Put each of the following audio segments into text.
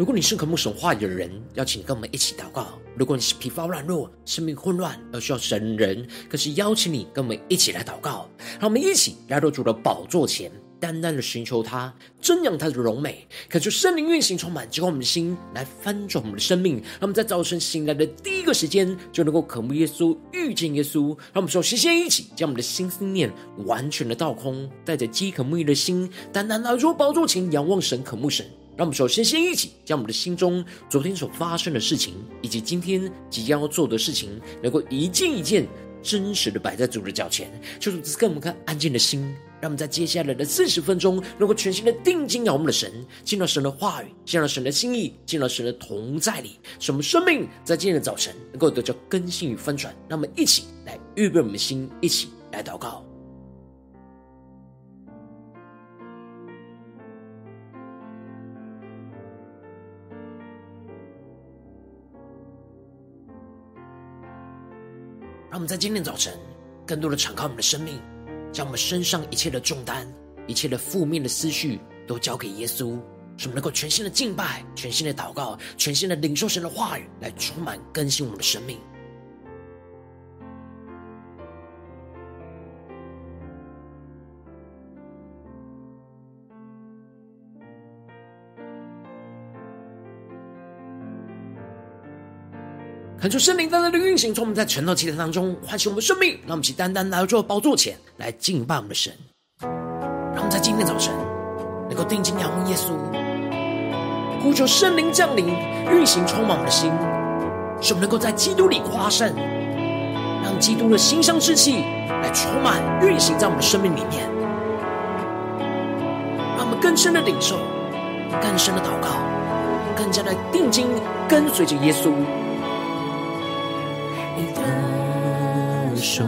如果你是渴慕神话语的人，邀请跟我们一起祷告；如果你是疲乏软弱、生命混乱而需要神人，更是邀请你跟我们一起来祷告。让我们一起来到主的宝座前，单单的寻求他，瞻仰他的荣美，恳求圣灵运行充满，激活我们的心，来翻转我们的生命。让我们在早晨醒来的第一个时间，就能够渴慕耶稣、遇见耶稣。让我们首先先一起将我们的心思念完全的倒空，带着饥渴慕义的心，单单来到宝座前，仰望神、渴慕神。让我们首先先一起将我们的心中昨天所发生的事情，以及今天即将要做的事情，能够一件一件真实的摆在主的脚前，求主赐给我们看安静的心，让我们在接下来的四十分钟，能够全心的定睛仰望我们的神，进入神的话语，进入神的心意，进入神的同在里，使我们生命在今天的早晨能够得到更新与翻转。让我们一起来预备我们的心，一起来祷告。让我们在今天早晨，更多的敞开我们的生命，将我们身上一切的重担、一切的负面的思绪，都交给耶稣，使我们能够全新的敬拜、全新的祷告、全新的领受神的话语，来充满更新我们的生命。恳求圣灵单单的运行，从我们在晨祷祈祷当中唤醒我们的生命，让我们起单单来到这宝座前来敬拜我们的神。让我们在今天早晨能够定睛仰望耶稣，呼求圣灵降临，运行充满我们的心，使我们能够在基督里夸胜，让基督的馨香之气来充满运行在我们的生命里面，让我们更深的领受，更深的祷告，更加的定睛跟随着耶稣。手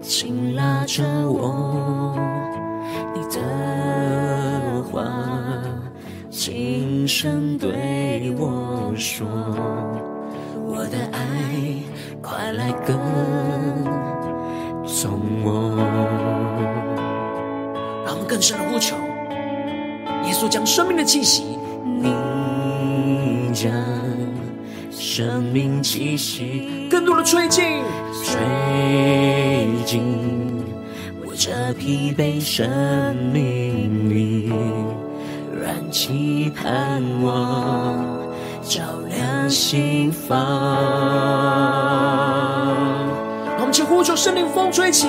紧拉着我，你的话轻声对我说：“我的爱，快来跟从我。”让我们更深的呼求，耶稣将生命的气息，你将生命气息更多的吹进。吹进我这疲惫生命里，燃起盼望，照亮心房。让我们请呼求圣灵风吹起，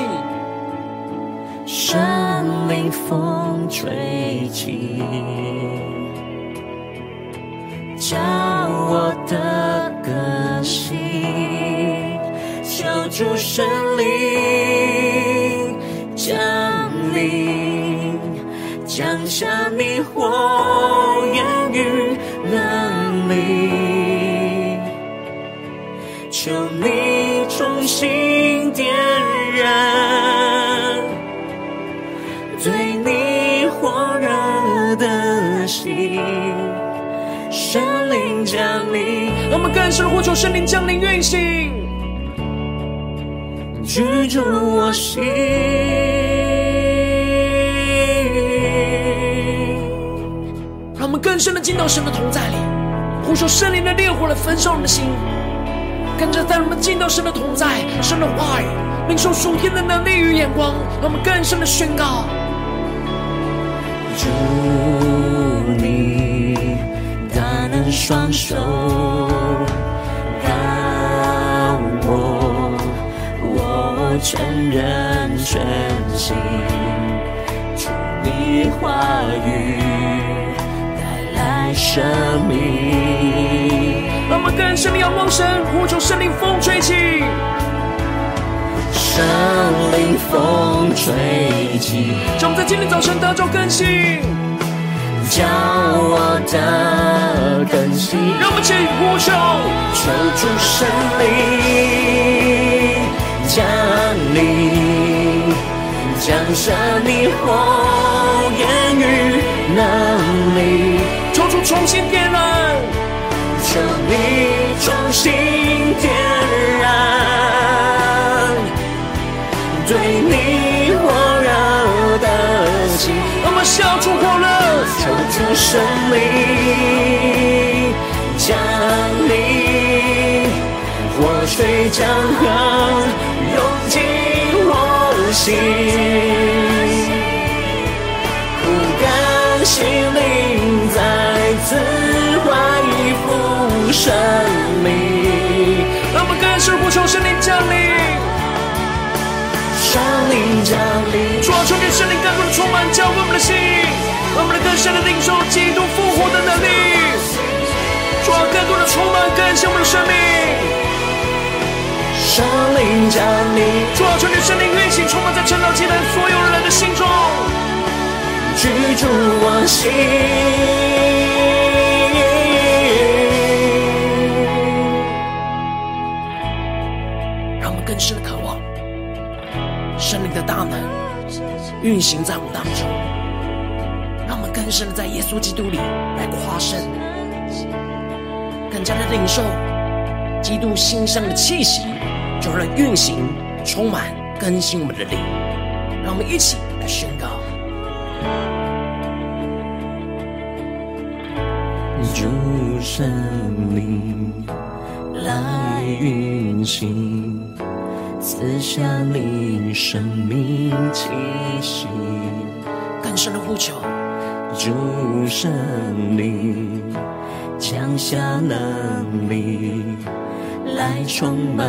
圣灵风吹起，叫我的主圣灵降临，降下你火焰与能力，求你重新点燃对你火热的心，圣灵降临。我们更深呼求圣灵降临运行。居住我心，让我们更深的进到神的同在里，呼求圣灵的烈火来焚烧我们的心，跟着在我们进到神的同在，神的话语，领受属天的能力与眼光，让我们更深的宣告：主，你大能双手。全人全心，主你话语带来生命。让我们更深的仰望神，呼求圣灵风吹起，圣灵风吹起，让我们在今天早晨得着更新，叫我的更新。让我们起呼求，求主圣灵。降临，降下你火焰与能力，求主重新点燃，求你重新点燃，对你火热的心，我们烧出火热，求主生命，将你活水江河涌进我心，不甘心灵再次怀疑生命。让我们更深呼求圣灵降临，圣灵降临，主啊，求你圣灵更多的充满，浇灌我们的心，让我们更深的领受基督复活的能力。主啊，更多的充满，更新我们的生命。圣灵降临，主啊，求你圣灵运行，充满在晨祷祭坛所有人的心中，居住我心。让我们更深的渴望圣灵的大能运行在我们当中，让我们更深的在耶稣基督里来夸胜，更加的领受基督新生的气息，就让运行充满更新我们的灵，让我们一起来宣告。主圣灵来运行，赐下你生命气息。更深的呼求，主圣灵降下能力，来充满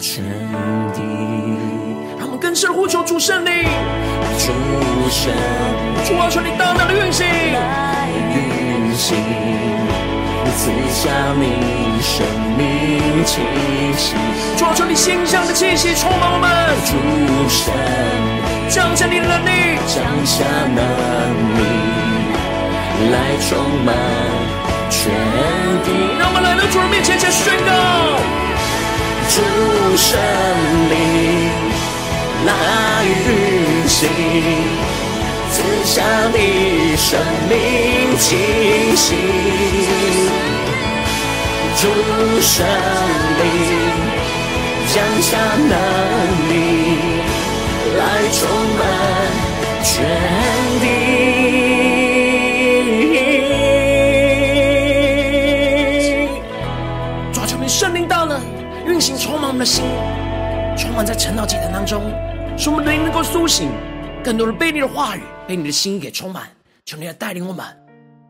全地。让我们更深呼求主圣灵，主圣，主啊，求你大大的运行。运行，赐下你生命气息，主啊，求你馨香的气息充满我们，主神降下你的能力，降下能力，来充满全地。让我们来到主人面前，前宣告：主圣灵来运行。赐下你生命气息，主圣灵降下能力，来充满全地。们的心，充满在晨祷祭坛当中，使我们灵能够苏醒。更多的被你的话语，被你的心给充满，求你来带领我们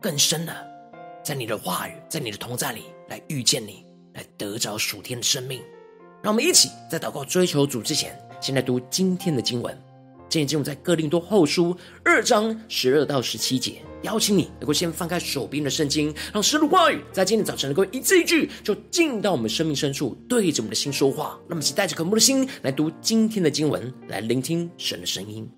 更深的，在你的话语，在你的同在里来遇见你，来得着属天的生命。让我们一起在祷告追求主之前，先来读今天的经文。今天经文在哥林多后书二章十二到十七节。邀请你能够先翻开手边的圣经，让神的话语在今天早晨能够一字一句就进到我们生命深处，对着我们的心说话。那么，请带着渴慕的心来读今天的经文，来聆听神的声音。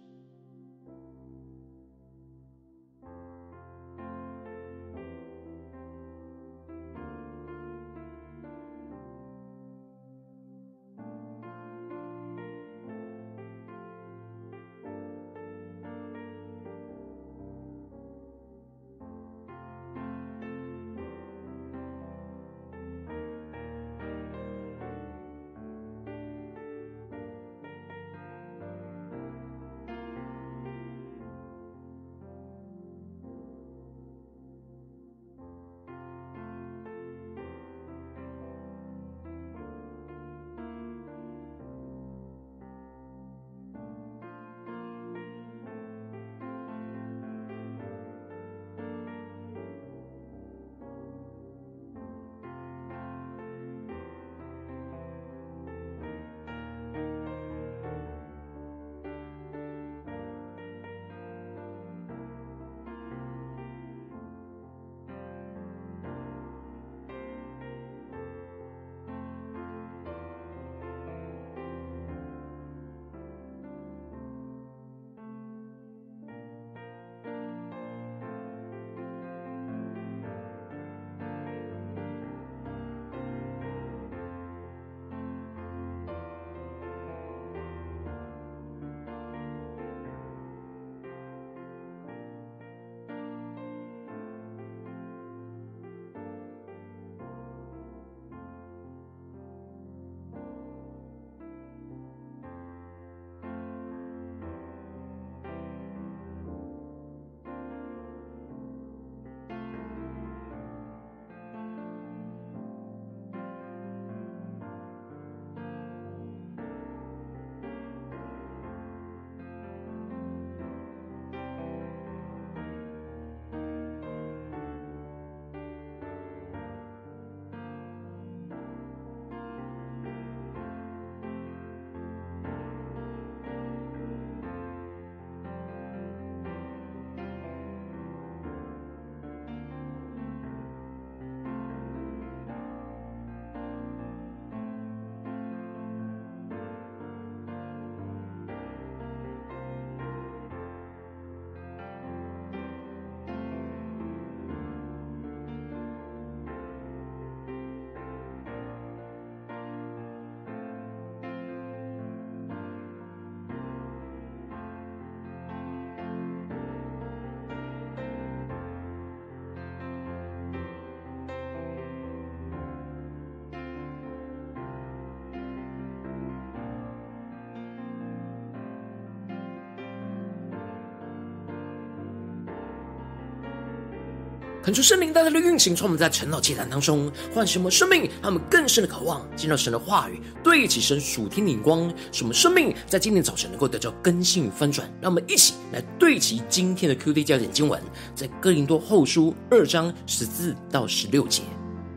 恳求圣灵大大的运行，从我们在晨祷祭坛当中唤醒我们生命，让我们更深的渴望见到神的话语，对齐神属天的光，使我们生命在今天早晨能够得到更新与翻转。让我们一起来对齐今天的 QD 焦点经文，在哥林多后书二章十四到十六节。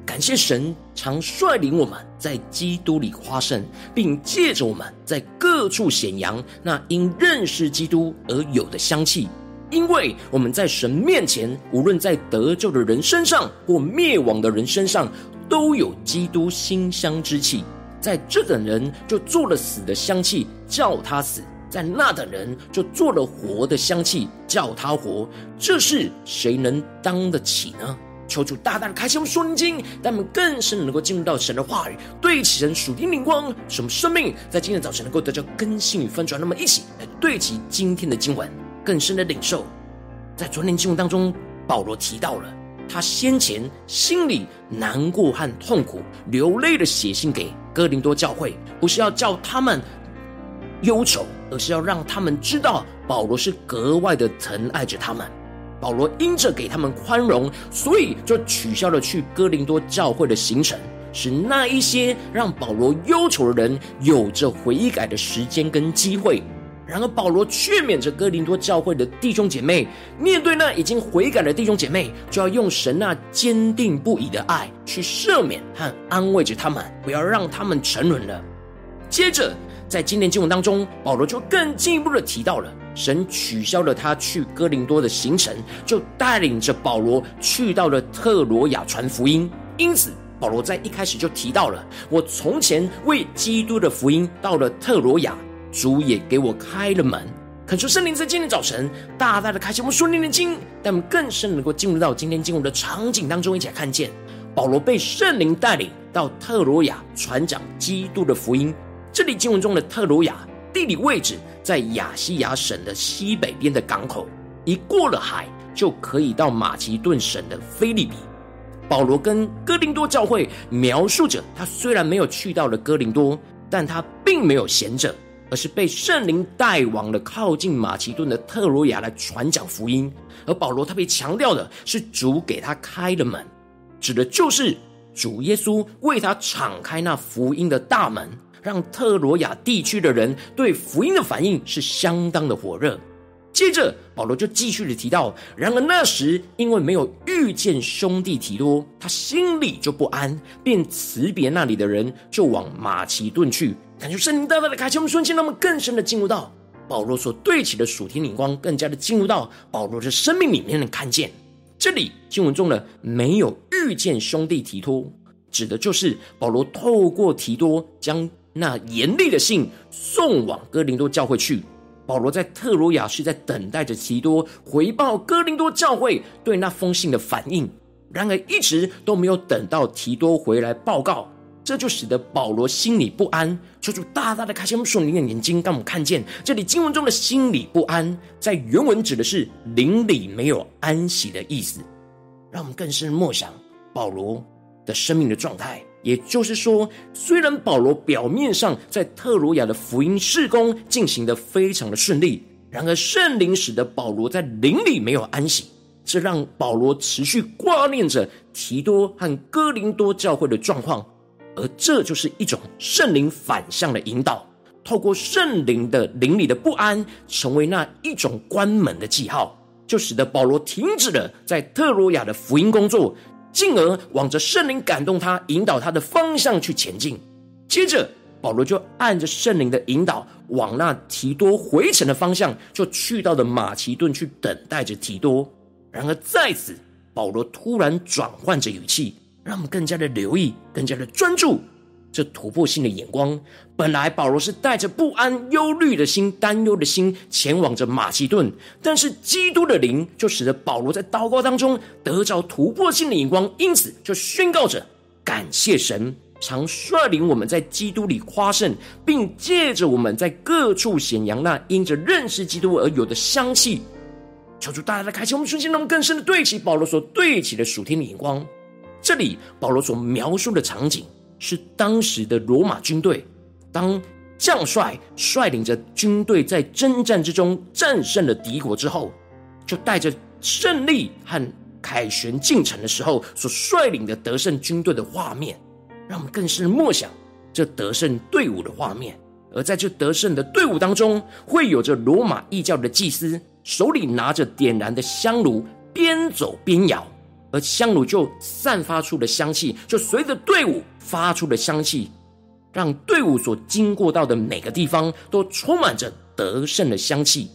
感谢神常率领我们在基督里夸胜，并借着我们在各处显扬那因认识基督而有的香气。因为我们在神面前，无论在得救的人身上或灭亡的人身上，都有基督馨香之气。在这等人就做了死的香气，叫他死；在那等人就做了活的香气，叫他活。这是谁能当得起呢？求主大大开启我们属灵经，让我们更深能够进入到神的话语，对齐神属天灵光，使我们生命在今天早晨能够得到更新与翻转。那么，一起来对齐今天的经文。更深的领受，在昨天经文当中，保罗提到了他先前心里难过和痛苦，流泪的写信给哥林多教会，不是要叫他们忧愁，而是要让他们知道保罗是格外的疼爱着他们。保罗因着给他们宽容，所以就取消了去哥林多教会的行程，使那一些让保罗忧愁的人有着悔改的时间跟机会。然而，保罗劝勉着哥林多教会的弟兄姐妹，面对那已经悔改的弟兄姐妹，就要用神那坚定不移的爱去赦免和安慰着他们，不要让他们沉沦了。接着，在今天经文当中，保罗就更进一步的提到了，神取消了他去哥林多的行程，就带领着保罗去到了特罗亚传福音。因此，保罗在一开始就提到了，我从前为基督的福音到了特罗亚。主也给我开了门，恳求圣灵在今天早晨大大的开启我们属灵的经，但我们更深能够进入到今天经文的场景当中，一起来看见保罗被圣灵带领到特罗亚传讲基督的福音。这里经文中的特罗亚地理位置在亚细亚省的西北边的港口，一过了海就可以到马其顿省的腓利比。保罗跟哥林多教会描述着，他虽然没有去到了哥林多，但他并没有闲着。而是被圣灵带往了靠近马其顿的特罗亚来传讲福音，而保罗特别强调的是主给他开的门，指的就是主耶稣为他敞开那福音的大门，让特罗亚地区的人对福音的反应是相当的火热。接着保罗就继续的提到，然而那时因为没有遇见兄弟提多，他心里就不安，便辞别那里的人，就往马其顿去。感谢圣灵大大的开启我们瞬间，让我们更深的进入到保罗所对齐的属天灵光，更加的进入到保罗的生命里面，能看见这里经文中的没有遇见兄弟提多，指的就是保罗透过提多将那严厉的信送往哥林多教会去。保罗在特罗亚是在等待着提多回报哥林多教会对那封信的反应，然而一直都没有等到提多回来报告。这就使得保罗心里不安，求主大大的开心我们属灵的眼睛，让我们看见这里经文中的心里不安，在原文指的是灵里没有安息的意思。让我们更深默想保罗的生命的状态，也就是说，虽然保罗表面上在特罗亚的福音事工进行得非常的顺利，然而圣灵使得保罗在灵里没有安息，这让保罗持续挂念着提多和哥林多教会的状况。而这就是一种圣灵反向的引导，透过圣灵的灵里的不安，成为那一种关门的记号，就使得保罗停止了在特罗亚的福音工作，进而往着圣灵感动他、引导他的方向去前进。接着，保罗就按着圣灵的引导，往那提多回程的方向，就去到了马其顿去等待着提多。然而在此，保罗突然转换着语气。让我们更加的留意，更加的专注这突破性的眼光。本来保罗是带着不安、忧虑的心、担忧的心前往着马其顿，但是基督的灵就使得保罗在祷告当中得着突破性的眼光，因此就宣告着：感谢神常率领我们在基督里夸胜，并借着我们在各处显扬那因着认识基督而有的香气。求主大大的开启我们瞬间，能更深的对齐保罗所对齐的属天的眼光。这里保罗所描述的场景是当时的罗马军队，当将帅率领着军队在征战之中战胜了敌国之后，就带着胜利和凯旋进城的时候所率领的得胜军队的画面，让我们更是默想这得胜队伍的画面。而在这得胜的队伍当中，会有着罗马异教的祭司，手里拿着点燃的香炉，边走边摇，而香炉就散发出的香气，就随着队伍发出的香气，让队伍所经过到的每个地方都充满着得胜的香气，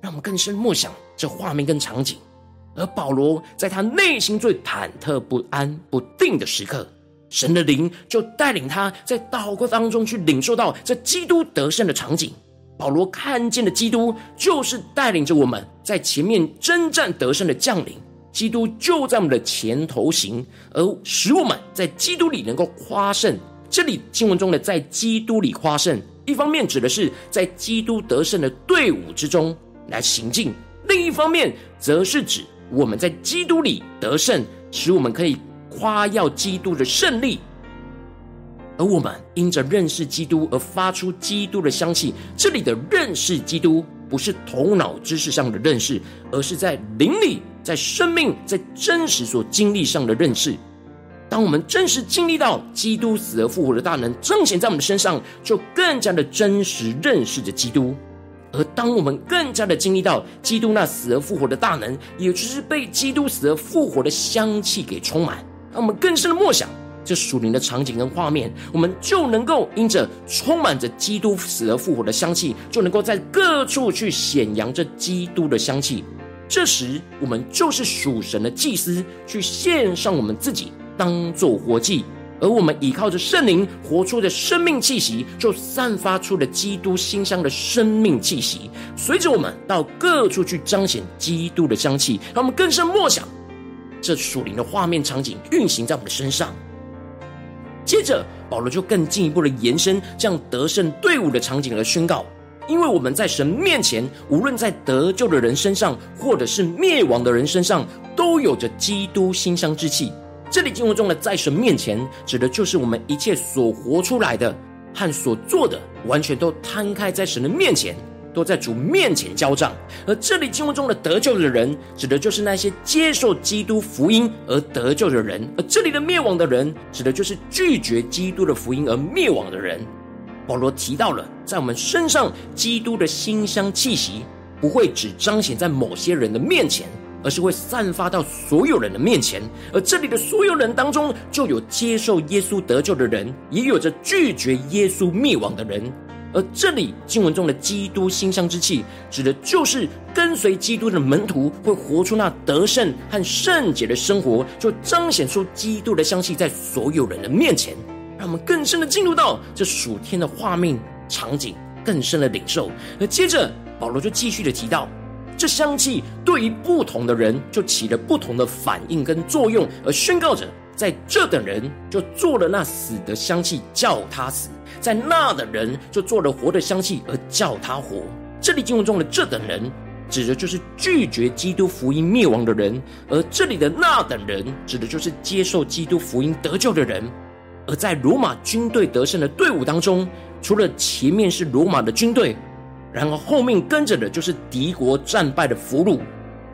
让我们更深默想这画面跟场景。而保罗在他内心最忐忑不安、不定的时刻，神的灵就带领他在祷告当中去领受到这基督得胜的场景。保罗看见的基督，就是带领着我们在前面征战得胜的将领。基督就在我们的前头行，而使我们在基督里能够夸胜。这里经文中的在基督里夸胜，一方面指的是在基督得胜的队伍之中来行进，另一方面则是指我们在基督里得胜，使我们可以夸耀基督的胜利。而我们因着认识基督而发出基督的香气。这里的认识基督，不是头脑知识上的认识，而是在灵里、在生命、在真实所经历上的认识。当我们真实经历到基督死而复活的大能彰显在我们的身上，就更加的真实认识着基督。而当我们更加的经历到基督那死而复活的大能，也就是被基督死而复活的香气给充满，让我们更深的默想。这属灵的场景跟画面，我们就能够因着充满着基督死而复活的香气，就能够在各处去显扬这基督的香气。这时，我们就是属神的祭司，去献上我们自己，当做活祭。而我们依靠着圣灵活出的生命气息，就散发出了基督馨香的生命气息，随着我们到各处去彰显基督的香气，让我们更深默想这属灵的画面场景运行在我们的身上。接着，保罗就更进一步的延伸这样得胜队伍的场景而宣告：因为我们在神面前，无论在得救的人身上，或者是灭亡的人身上，都有着基督馨香之气。这里经文中的“在神面前”，指的就是我们一切所活出来的和所做的，完全都摊开在神的面前。都在主面前交账，而这里经文中的得救的人，指的就是那些接受基督福音而得救的人；而这里的灭亡的人，指的就是拒绝基督的福音而灭亡的人。保罗提到了，在我们身上基督的馨香气息，不会只彰显在某些人的面前，而是会散发到所有人的面前。而这里的所有人当中，就有接受耶稣得救的人，也有着拒绝耶稣灭亡的人。而这里经文中的基督馨香之气，指的就是跟随基督的门徒会活出那得胜和圣洁的生活，就彰显出基督的香气在所有人的面前，让我们更深的进入到这属天的画面场景，更深的领受。而接着保罗就继续的提到，这香气对于不同的人就起了不同的反应跟作用，而宣告着，在这等人就做了那死的香气，叫他死。在那的人就做了活的香气，而叫他活。这里经文中的这等人，指的就是拒绝基督福音灭亡的人；而这里的那等人，指的就是接受基督福音得救的人。而在罗马军队得胜的队伍当中，除了前面是罗马的军队，然后后面跟着的就是敌国战败的俘虏。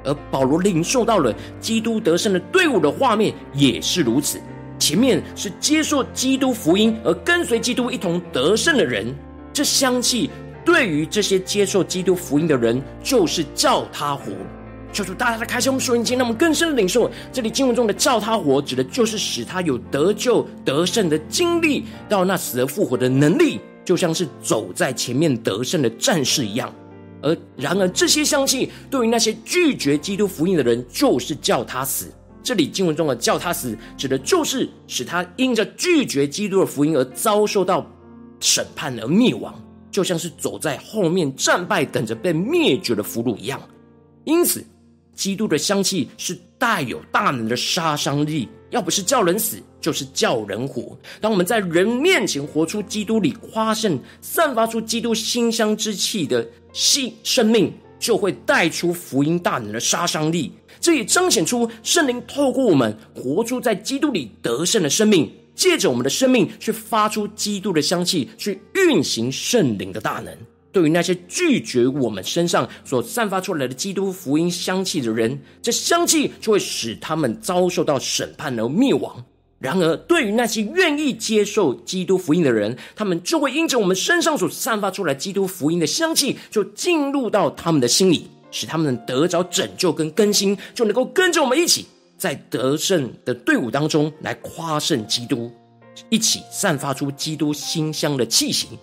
而保罗领受到了基督得胜的队伍的画面，也是如此。前面是接受基督福音而跟随基督一同得胜的人，这香气对于这些接受基督福音的人，就是叫他活。求主大家的开箱，我们属灵经，让我们更深的领受这里经文中的“叫他活”，指的就是使他有得救得胜的经历，到那死而复活的能力，就像是走在前面得胜的战士一样。而然而，这些香气对于那些拒绝基督福音的人，就是叫他死。这里经文中的“叫他死”，指的就是使他因着拒绝基督的福音而遭受到审判而灭亡，就像是走在后面战败、等着被灭绝的俘虏一样。因此，基督的香气是带有大能的杀伤力，要不是叫人死，就是叫人活。当我们在人面前活出基督里夸胜、散发出基督馨香之气的性生命，就会带出福音大能的杀伤力。这也彰显出圣灵透过我们活出在基督里得胜的生命，借着我们的生命去发出基督的香气，去运行圣灵的大能。对于那些拒绝我们身上所散发出来的基督福音香气的人，这香气就会使他们遭受到审判而灭亡。然而，对于那些愿意接受基督福音的人，他们就会因着我们身上所散发出来基督福音的香气，就进入到他们的心里，使他们得着拯救跟更新，就能够跟着我们一起在得胜的队伍当中来夸胜基督，一起散发出基督馨香的气息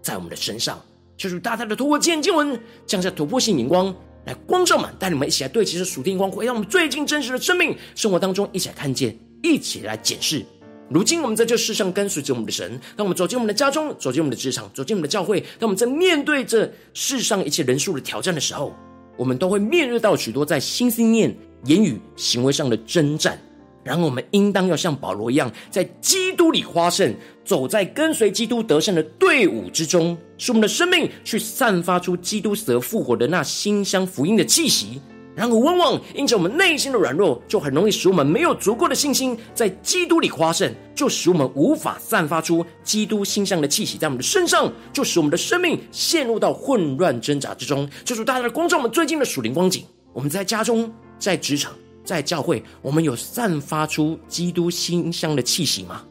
在我们的身上。就是大大的透过今天经文降下突破性眼光，来光照满，带你们一起来对齐这属天光，回到我们最近真实的生命生活当中，一起来看见。一起来检视，如今我们在这世上跟随着我们的神，当我们走进我们的家中，走进我们的职场，走进我们的教会，当我们在面对这世上一切人数的挑战的时候，我们都会面对到许多在心思念、言语、行为上的征战。然后我们应当要像保罗一样，在基督里花胜，走在跟随基督得胜的队伍之中，使我们的生命去散发出基督死而复活的那馨香福音的气息。然而，往往因着我们内心的软弱，就很容易使我们没有足够的信心，在基督里夸胜，就使我们无法散发出基督馨香的气息在我们的身上，就使我们的生命陷入到混乱挣扎之中。这是大家的光照，我们最近的属灵光景。我们在家中、在职场、在教会，我们有散发出基督馨香的气息吗？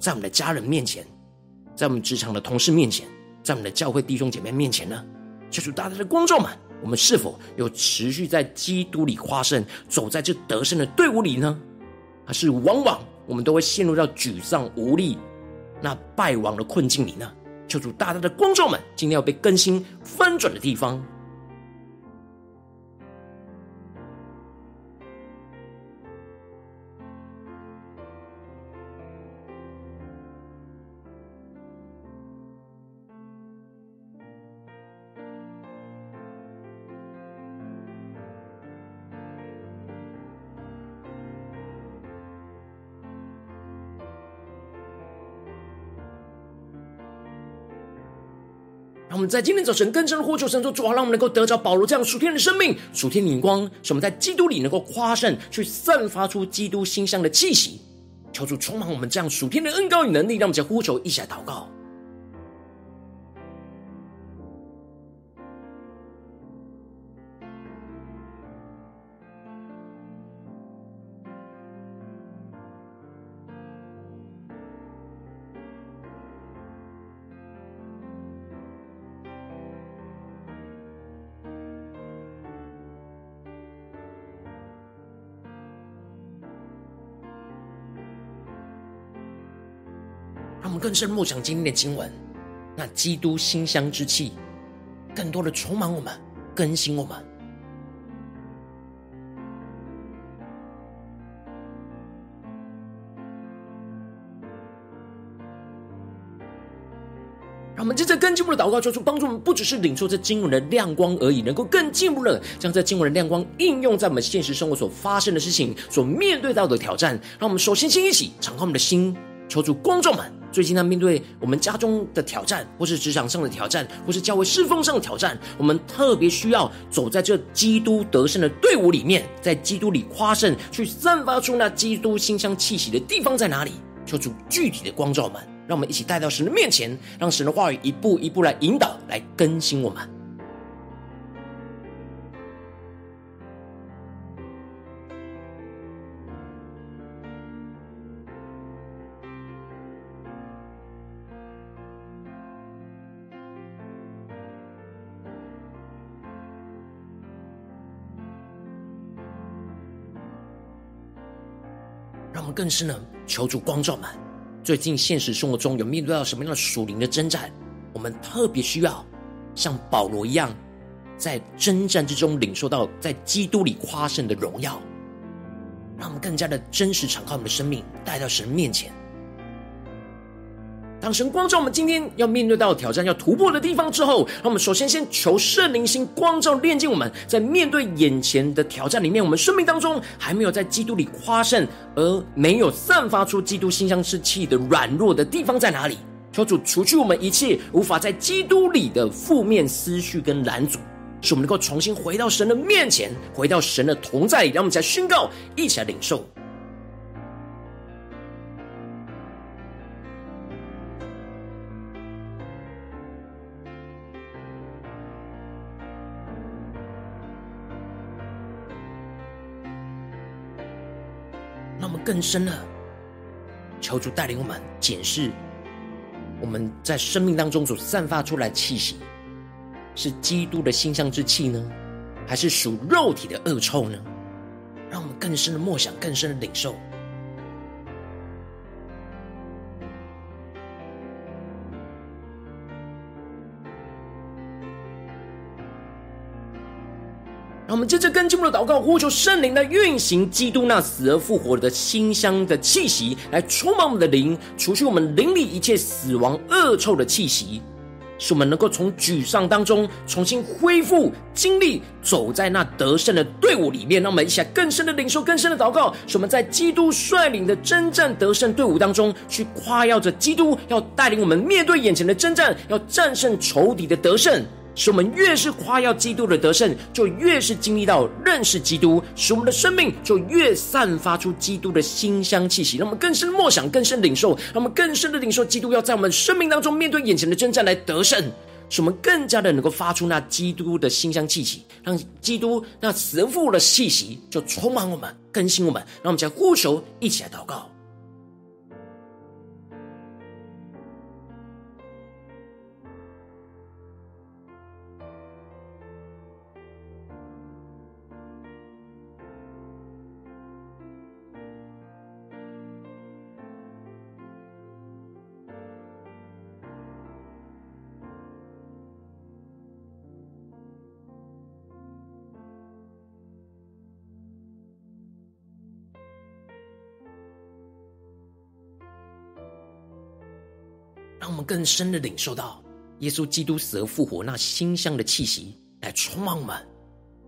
在我们的家人面前，在我们职场的同事面前，在我们的教会弟兄姐妹面前呢？这是大大的光照们。我们是否有持续在基督里夸胜，走在这得胜的队伍里呢？还是往往我们都会陷入到沮丧无力、那败亡的困境里呢？求主大大的光照们，今天要被更新翻转的地方。我们在今天早晨更深的呼求神说：主啊，让我们能够得着保罗这样属天的生命、属天的眼光，使我们在基督里能够夸胜，去散发出基督馨香的气息。求主充满我们这样属天的恩膏与能力，让我们在呼求一起来祷告。更深默想今天的经文，那基督馨香之气，更多的充满我们，更新我们。让我们接着更进一步的祷告，求主帮助我们，不只是领受这经文的亮光而已，能够更进一步的将这经文的亮光应用在我们现实生活所发生的事情、所面对到的挑战。让我们首先先一起敞开我们的心，求主光照们。最近，呢面对我们家中的挑战，或是职场上的挑战，或是教会侍奉上的挑战，我们特别需要走在这基督得胜的队伍里面，在基督里夸胜，去散发出那基督馨香气息的地方在哪里？求主具体的光照们，让我们一起带到神的面前，让神的话语一步一步来引导，来更新我们。们更是呢求主光照们，最近现实生活中有面对到什么样的属灵的征战？我们特别需要像保罗一样，在征战之中领受到在基督里夸胜的荣耀，让我们更加的真实敞开我们的生命，带到神面前。当神光照我们今天要面对到挑战、要突破的地方之后，让我们首先先求圣灵心光照、炼净我们，在面对眼前的挑战里面，我们生命当中还没有在基督里夸胜，而没有散发出基督馨香之气的软弱的地方在哪里？求主除去我们一切无法在基督里的负面思绪跟拦阻，使我们能够重新回到神的面前，回到神的同在里，让我们再宣告，一起来领受。更深了求主带领我们检视我们在生命当中所散发出来气息，是基督的馨香之气呢，还是属肉体的恶臭呢？让我们更深的默想，更深的领受。让我们接着跟进一步的祷告，呼求圣灵来运行基督那死而复活的馨香的气息，来充满我们的灵，除去我们灵里一切死亡恶臭的气息，使我们能够从沮丧当中重新恢复精力，走在那得胜的队伍里面。让我们一起来更深的领受，更深的祷告，使我们在基督率领的征战得胜队伍当中，去夸耀着基督要带领我们面对眼前的征战，要战胜仇敌的得胜。使我们越是夸耀基督的得胜，就越是经历到认识基督；使我们的生命就越散发出基督的馨香气息。让我们更深默想，更深领受；让我们更深的领受基督要在我们生命当中面对眼前的征战来得胜，使我们更加的能够发出那基督的馨香气息，让基督那慈父的气息就充满我们，更新我们。让我们将呼求一起来祷告。让我们更深的领受到耶稣基督死而复活那馨香的气息来充满我们，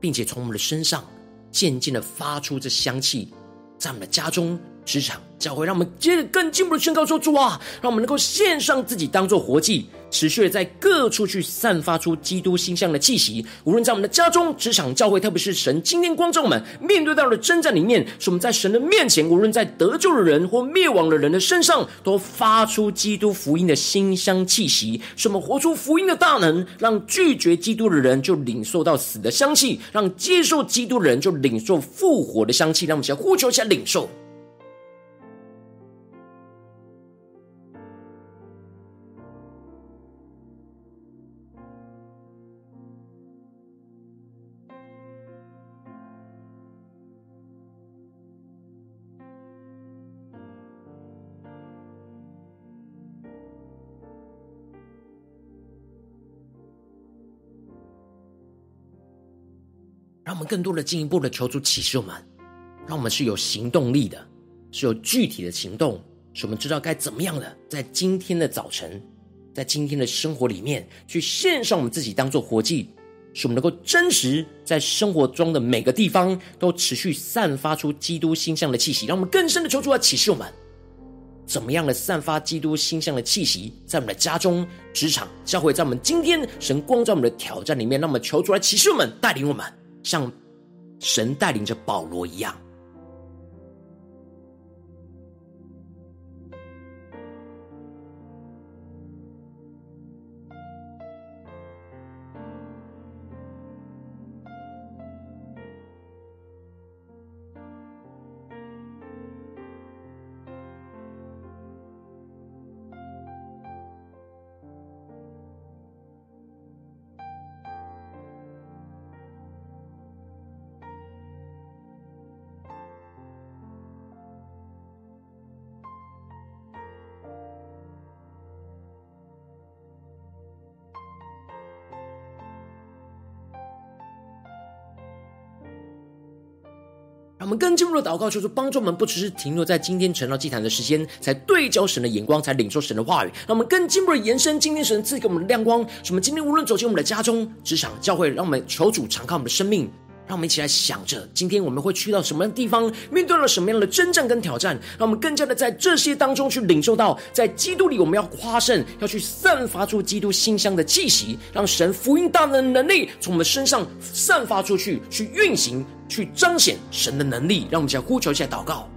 并且从我们的身上渐渐的发出这香气，在我们的家中、职场、教会，让我们接着更进一步的宣告说：主啊，让我们能够献上自己当做活祭。持续的在各处去散发出基督馨香的气息，无论在我们的家中、职场、教会，特别是神今天光照我们面对到的征战里面，使我们在神的面前，无论在得救的人或灭亡的人的身上，都发出基督福音的馨香气息，使我们活出福音的大能，让拒绝基督的人就领受到死的香气，让接受基督的人就领受复活的香气，让我们先呼求一下领受。更多的进一步的求主启示我们，让我们是有行动力的，是有具体的行动，使我们知道该怎么样的在今天的早晨，在今天的生活里面去献上我们自己当做活祭，使我们能够真实在生活中的每个地方都持续散发出基督馨香的气息。让我们更深的求主来启示我们，怎么样的散发基督馨香的气息，在我们的家中、职场、教会，在我们今天神光照我们的挑战里面，让我们求主来启示我们，带领我们。像神带领着保罗一样。更进一步的祷告，求主帮助我们，不只是停留在今天晨祷祭坛的时间，才对焦神的眼光，才领受神的话语。让我们更进一步的延伸今天神赐给我们的亮光，什么今天无论走进我们的家中、职场、教会，让我们求主敞开我们的生命。让我们一起来想着，今天我们会去到什么样的地方，面对了什么样的征战跟挑战，让我们更加的在这些当中去领受到，在基督里我们要夸胜，要去散发出基督馨香的气息，让神福音大能的能力从我们身上散发出去，去运行，去彰显神的能力。让我们一起来呼求，一下祷告。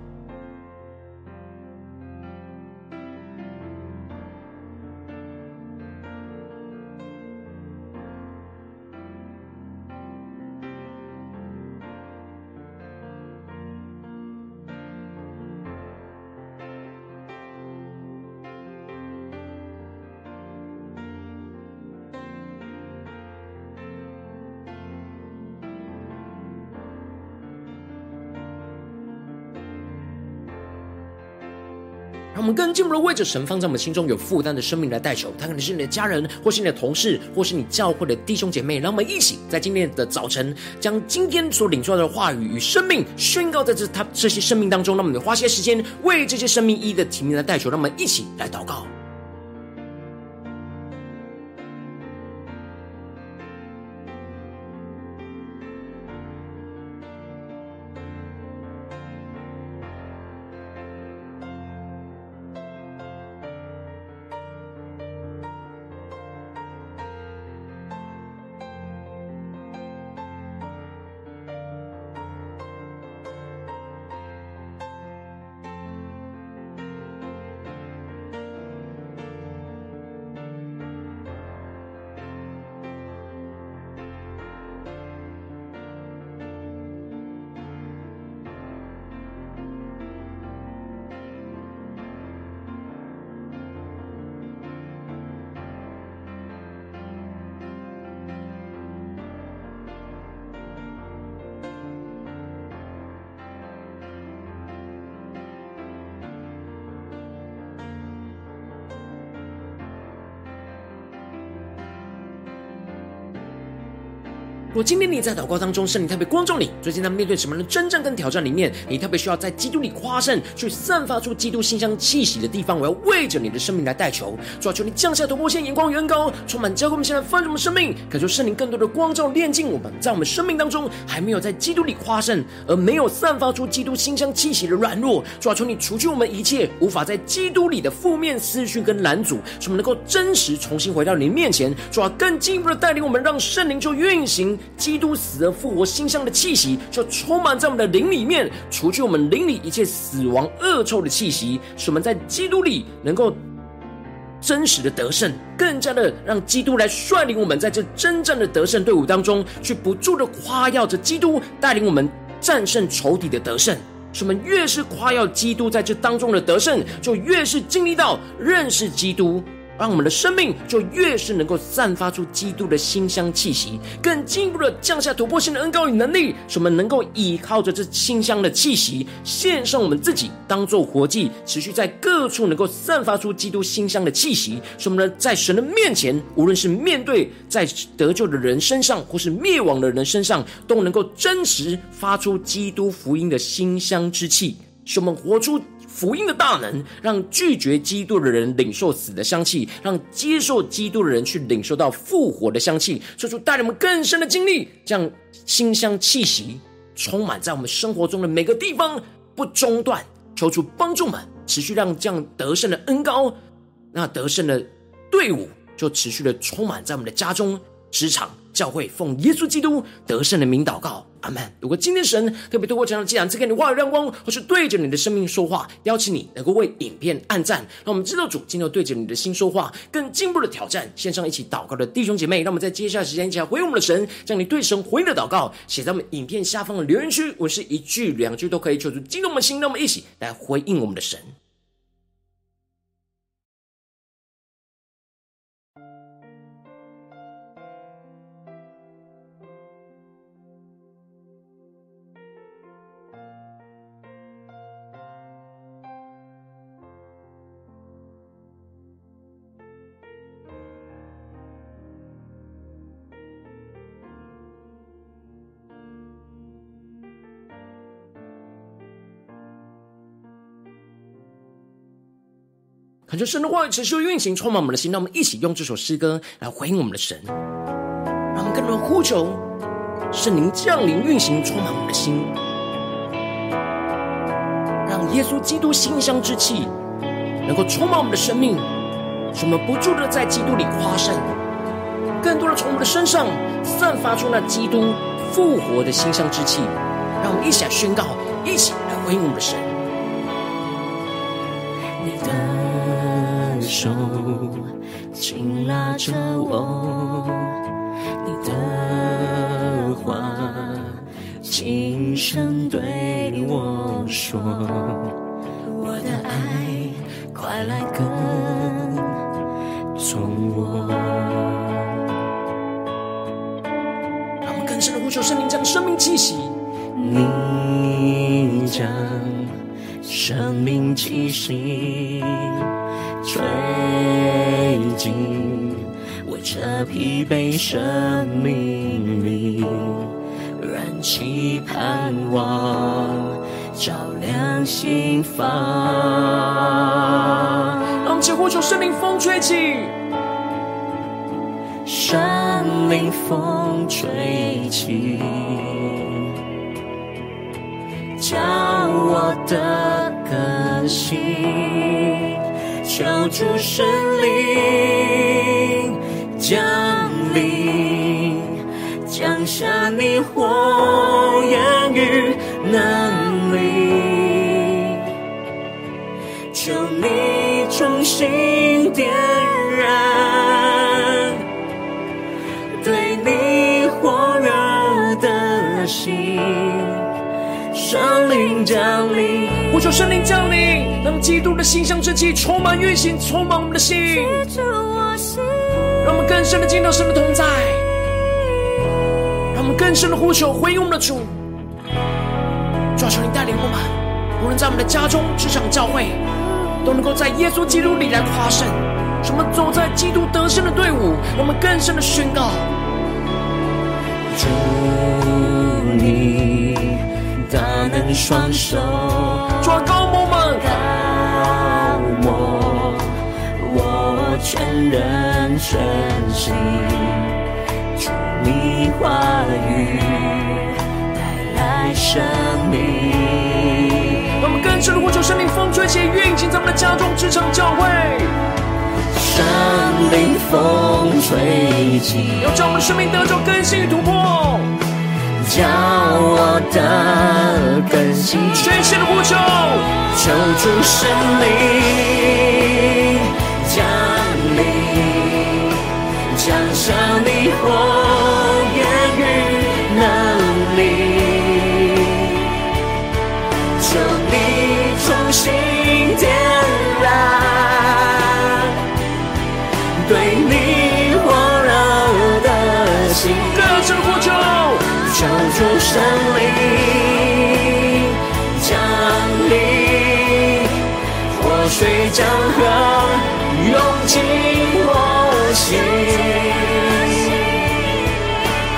们更进一步的为着神放在我们心中有负担的生命来代求，他可能是你的家人，或是你的同事，或是你教会的弟兄姐妹。让我们一起在今天的早晨，将今天所领受到的话语与生命宣告在这他这些生命当中。让我们花些时间为这些生命一一的提名来代求。让我们一起来祷告。如果今天你在祷告当中，圣灵特别光照你，最近在面对什么样的征战跟挑战里面，你特别需要在基督里夸胜，去散发出基督馨香气息的地方，我要为着你的生命来代求，主要求你降下突破线，眼光远高，充满教会我们现在丰盛的生命，感受圣灵更多的光照炼净我们，在我们生命当中还没有在基督里夸胜，而没有散发出基督馨香气息的软弱，主要求你除去我们一切无法在基督里的负面思绪跟拦阻，使我们能够真实重新回到你面前，主要更进一步的带领我们，让圣灵就运行。基督死而复活，馨香的气息就充满在我们的灵里面，除去我们灵里一切死亡恶臭的气息，使我们在基督里能够真实的得胜，更加的让基督来率领我们在这真正的得胜队伍当中，去不住的夸耀着基督带领我们战胜仇敌的得胜。使我们越是夸耀基督在这当中的得胜，就越是经历到认识基督。让我们的生命就越是能够散发出基督的馨香气息，更进一步的降下突破性的恩膏与能力，使我们能够依靠着这馨香的气息，献上我们自己当做活祭，持续在各处能够散发出基督馨香的气息，使我们呢在神的面前，无论是面对在得救的人身上，或是灭亡的人身上，都能够真实发出基督福音的馨香之气，使我们活出。福音的大能，让拒绝基督的人领受死的香气，让接受基督的人去领受到复活的香气。说出带领我们更深的经历，将馨香气息充满在我们生活中的每个地方，不中断。求主帮助们，持续让这样得胜的恩膏，那得胜的队伍就持续的充满在我们的家中、职场。教会奉耶稣基督得胜的名祷告，阿门。如果今天神特别透过这样的讲，赐给你话语亮光，或是对着你的生命说话，邀请你能够为影片按赞，让我们知道主今天对着你的心说话，更进一步的挑战。线上一起祷告的弟兄姐妹，让我们在接下来时间一起来回应我们的神，将你对神回应的祷告写在我们影片下方的留言区，我是一句两句都可以，求主激动我们的心，让我们一起来回应我们的神。感觉神的话语持续运行，充满我们的心。让我们一起用这首诗歌来回应我们的神，让我们更多呼求圣灵降临、运行，充满我们的心，让耶稣基督馨香之气能够充满我们的生命，使我们不住的在基督里夸胜，更多的从我们的身上散发出那基督复活的馨香之气。让我们一起来宣告，一起来回应我们的神。手紧拉着我，你的话轻声对我说，我的爱快来跟从我。让我们更深的呼求圣灵，将生命气息，你将生命气息吹进，我这疲惫生命里燃起盼望，照亮心房。让我们呼求生命风吹起，生命风吹起。叫我的更新，求主圣灵降临，降下你火焰与能力，求你重新点燃圣灵降临，呼求圣灵降临，让基督的心香之气充满运行，充满我们的心，让我们更深的进到神的同在，让我们更深的呼求回应我们的主。主啊，求你带领我们，无论在我们的家中、职场、教会，都能够在耶稣基督里来夸胜，我们走在基督得胜的队伍，我们更深的宣告：祝你。大能双手，抓高摩们，高摩，我全人全心，主你话语带来生命。让我们更深的呼求生命风吹起，运行在我们的家中、职场、教会。圣灵风吹起，要将我们的生命得着更新与突破。叫我的更新，全心的呼求，求主圣灵降临，降下你火焰与能力，求你重新点燃对你火热的心，主圣灵降临，活水江河涌进我心，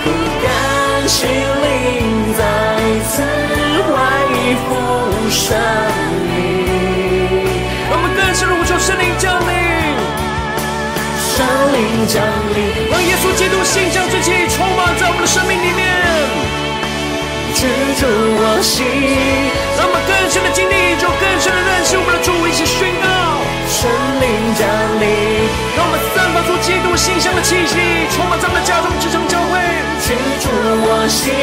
不甘心灵再次恢复生命。让我们更深的呼求圣灵降临，圣灵降临，让耶稣基督馨香之气充满在我们的生命里面。居住我心，让我们更深的经历，就更深的认识我们的主，一起宣告。圣灵降临，让我们散发出基督馨香的气息，充满在我们的家中、职场、教会。居住我心，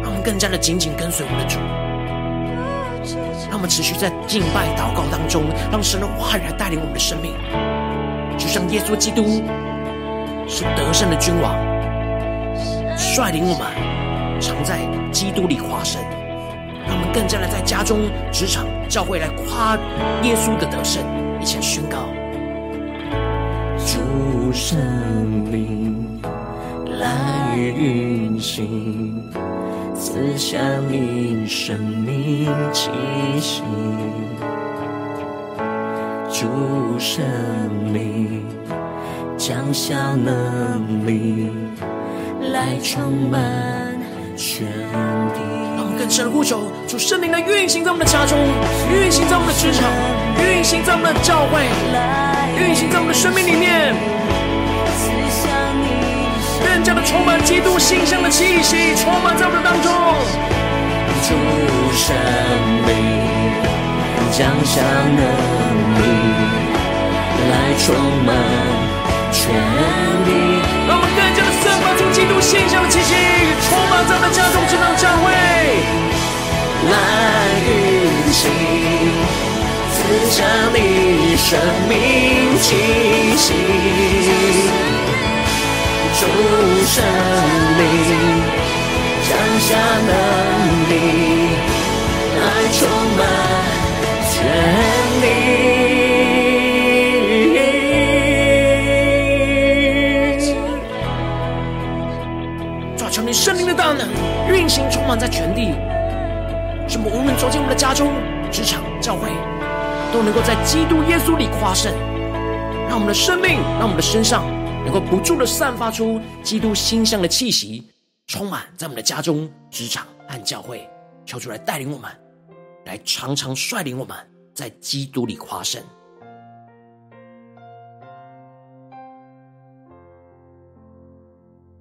让我们更加的紧紧跟随我们的主，让我们持续在敬拜、祷告当中，让神的话语来带领我们的生命。就像耶稣基督是得胜的君王，率领我们常在基督里夸胜，让我们更加的在家中、职场、教会来夸耶稣的得胜，一起宣告：主圣灵来运行，赐下你生命气息。主圣灵降下能力，来充满全地。让我们更深的呼求，主圣灵来运行在我们的家中，运行在我们的职场，运行在我们的教会，运行在我们的生命里面，更加的充满基督馨香的气息，充满在我们的当中。主圣灵降下能力。来充满全地，让我们更加的散发出基督馨香的气息，充满在我们家中、职场、教会，来运行，赐下你生命气息，主圣灵降下能力，来充满全运行充满在全地。什么无论走进我们的家中、职场、教会，都能够在基督耶稣里夸胜，让我们的生命、让我们的身上能够不住的散发出基督馨香的气息，充满在我们的家中、职场和教会。求主来带领我们，来常常率领我们在基督里夸胜。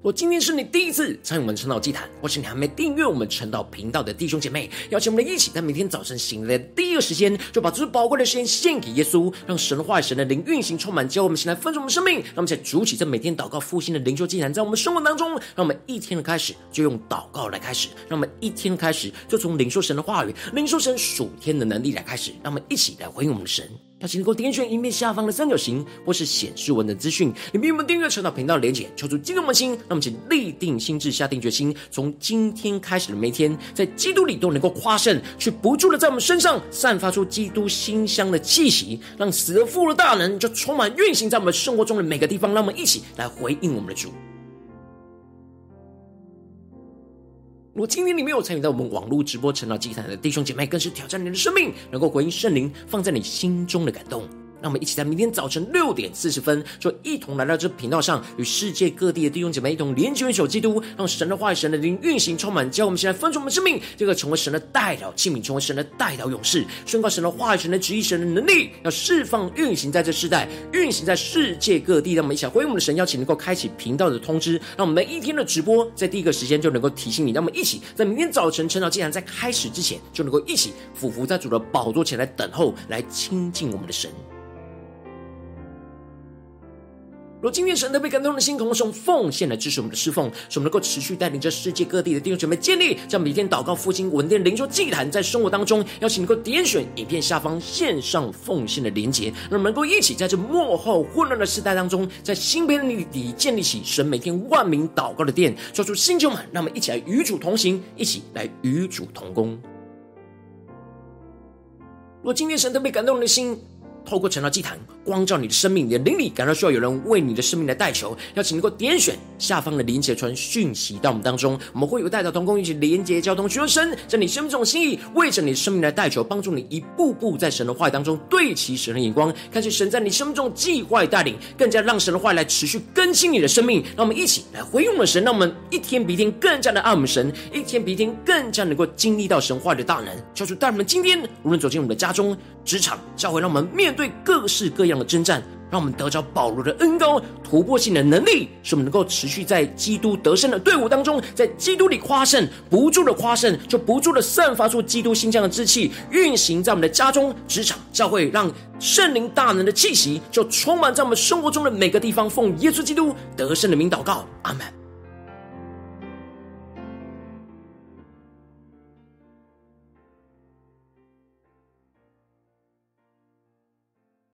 我今天是你第一次参与我们晨祷祭坛，或是你还没订阅我们晨祷频道的弟兄姐妹，邀请我们一起在每天早晨醒来的第一个时间，就把这宝贵的时间献给耶稣，让神话、神的灵运行充满，教我们醒来分盛我们生命。让我们在主起这每天祷告复兴的灵修祭坛，在我们生活当中，让我们一天的开始就用祷告来开始，让我们一天的开始就从领受神的话语、领受神属天的能力来开始，让我们一起来回应我们的神。邀请能够点选影片下方的三角形，或是显示文的资讯，里面有我们订阅晨祷频道连结，求助激动我们心，让我们请立定心智，下定决心，从今天开始的每一天，在基督里都能够夸胜，去不住的在我们身上散发出基督馨香的气息，让死而复活的大能就充满运行在我们生活中的每个地方，让我们一起来回应我们的主。如果今天你没有参与到我们网络直播晨祷祭坛的弟兄姐妹，更是挑战你的生命，能够回应圣灵放在你心中的感动。让我们一起在明天早晨六点四十分，就一同来到这频道上，与世界各地的弟兄姐妹一同连接、元首基督，让神的话语、神的灵运行充满，叫我们现在分出我们生命，这个成为神的代表器皿，成为神的代表勇士，宣告神的话语、神的旨意、神的能力，要释放、运行在这世代，运行在世界各地。让我们一起来回应我们的神，邀请能够开启频道的通知，让我们每一天的直播在第一个时间就能够提醒你。让我们一起在明天早晨晨祷祭坛在开始之前，就能够一起俯伏在主的宝座前来等候，来亲近我们的神。若今天神特别感动的心，同时用奉献来支持我们的侍奉，使我们能够持续带领着世界各地的弟兄姐妹建立这样每天祷告复兴稳定灵修祭坛，在生活当中，邀请能够点选影片下方线上奉献的连结，让我们能够一起在这幕后混乱的时代当中，在新篇里建立起神每天万名祷告的殿，抓住新旧满，让我们一起来与主同行，一起来与主同工。若今天神特别感动的心，透过成了祭坛光照你的生命，你的灵里感到需要有人为你的生命来代求，邀请能够点选下方的连结传讯息到我们当中，我们会有带到同工一起连结交通，寻求神在你生命中心意，为着你生命来代求，帮助你一步步在神的话语当中对齐神的眼光，看见神在你生命中计划带领，更加让神的话语来持续更新你的生命。让我们一起来回应我们神，让我们一天比一天更加的爱我们神，一天比一天更加能够经历到神话的大能。求主带我们今天无论走进我们的家中、职场、教会，让我们面对各式各样的征战，让我们得着保罗的恩膏突破性的能力，使我们能够持续在基督得胜的队伍当中，在基督里夸胜，不住的夸胜，就不住的散发出基督馨香的志气，运行在我们的家中、职场、教会，让圣灵大能的气息就充满在我们生活中的每个地方。奉耶稣基督得胜的名祷告，阿门。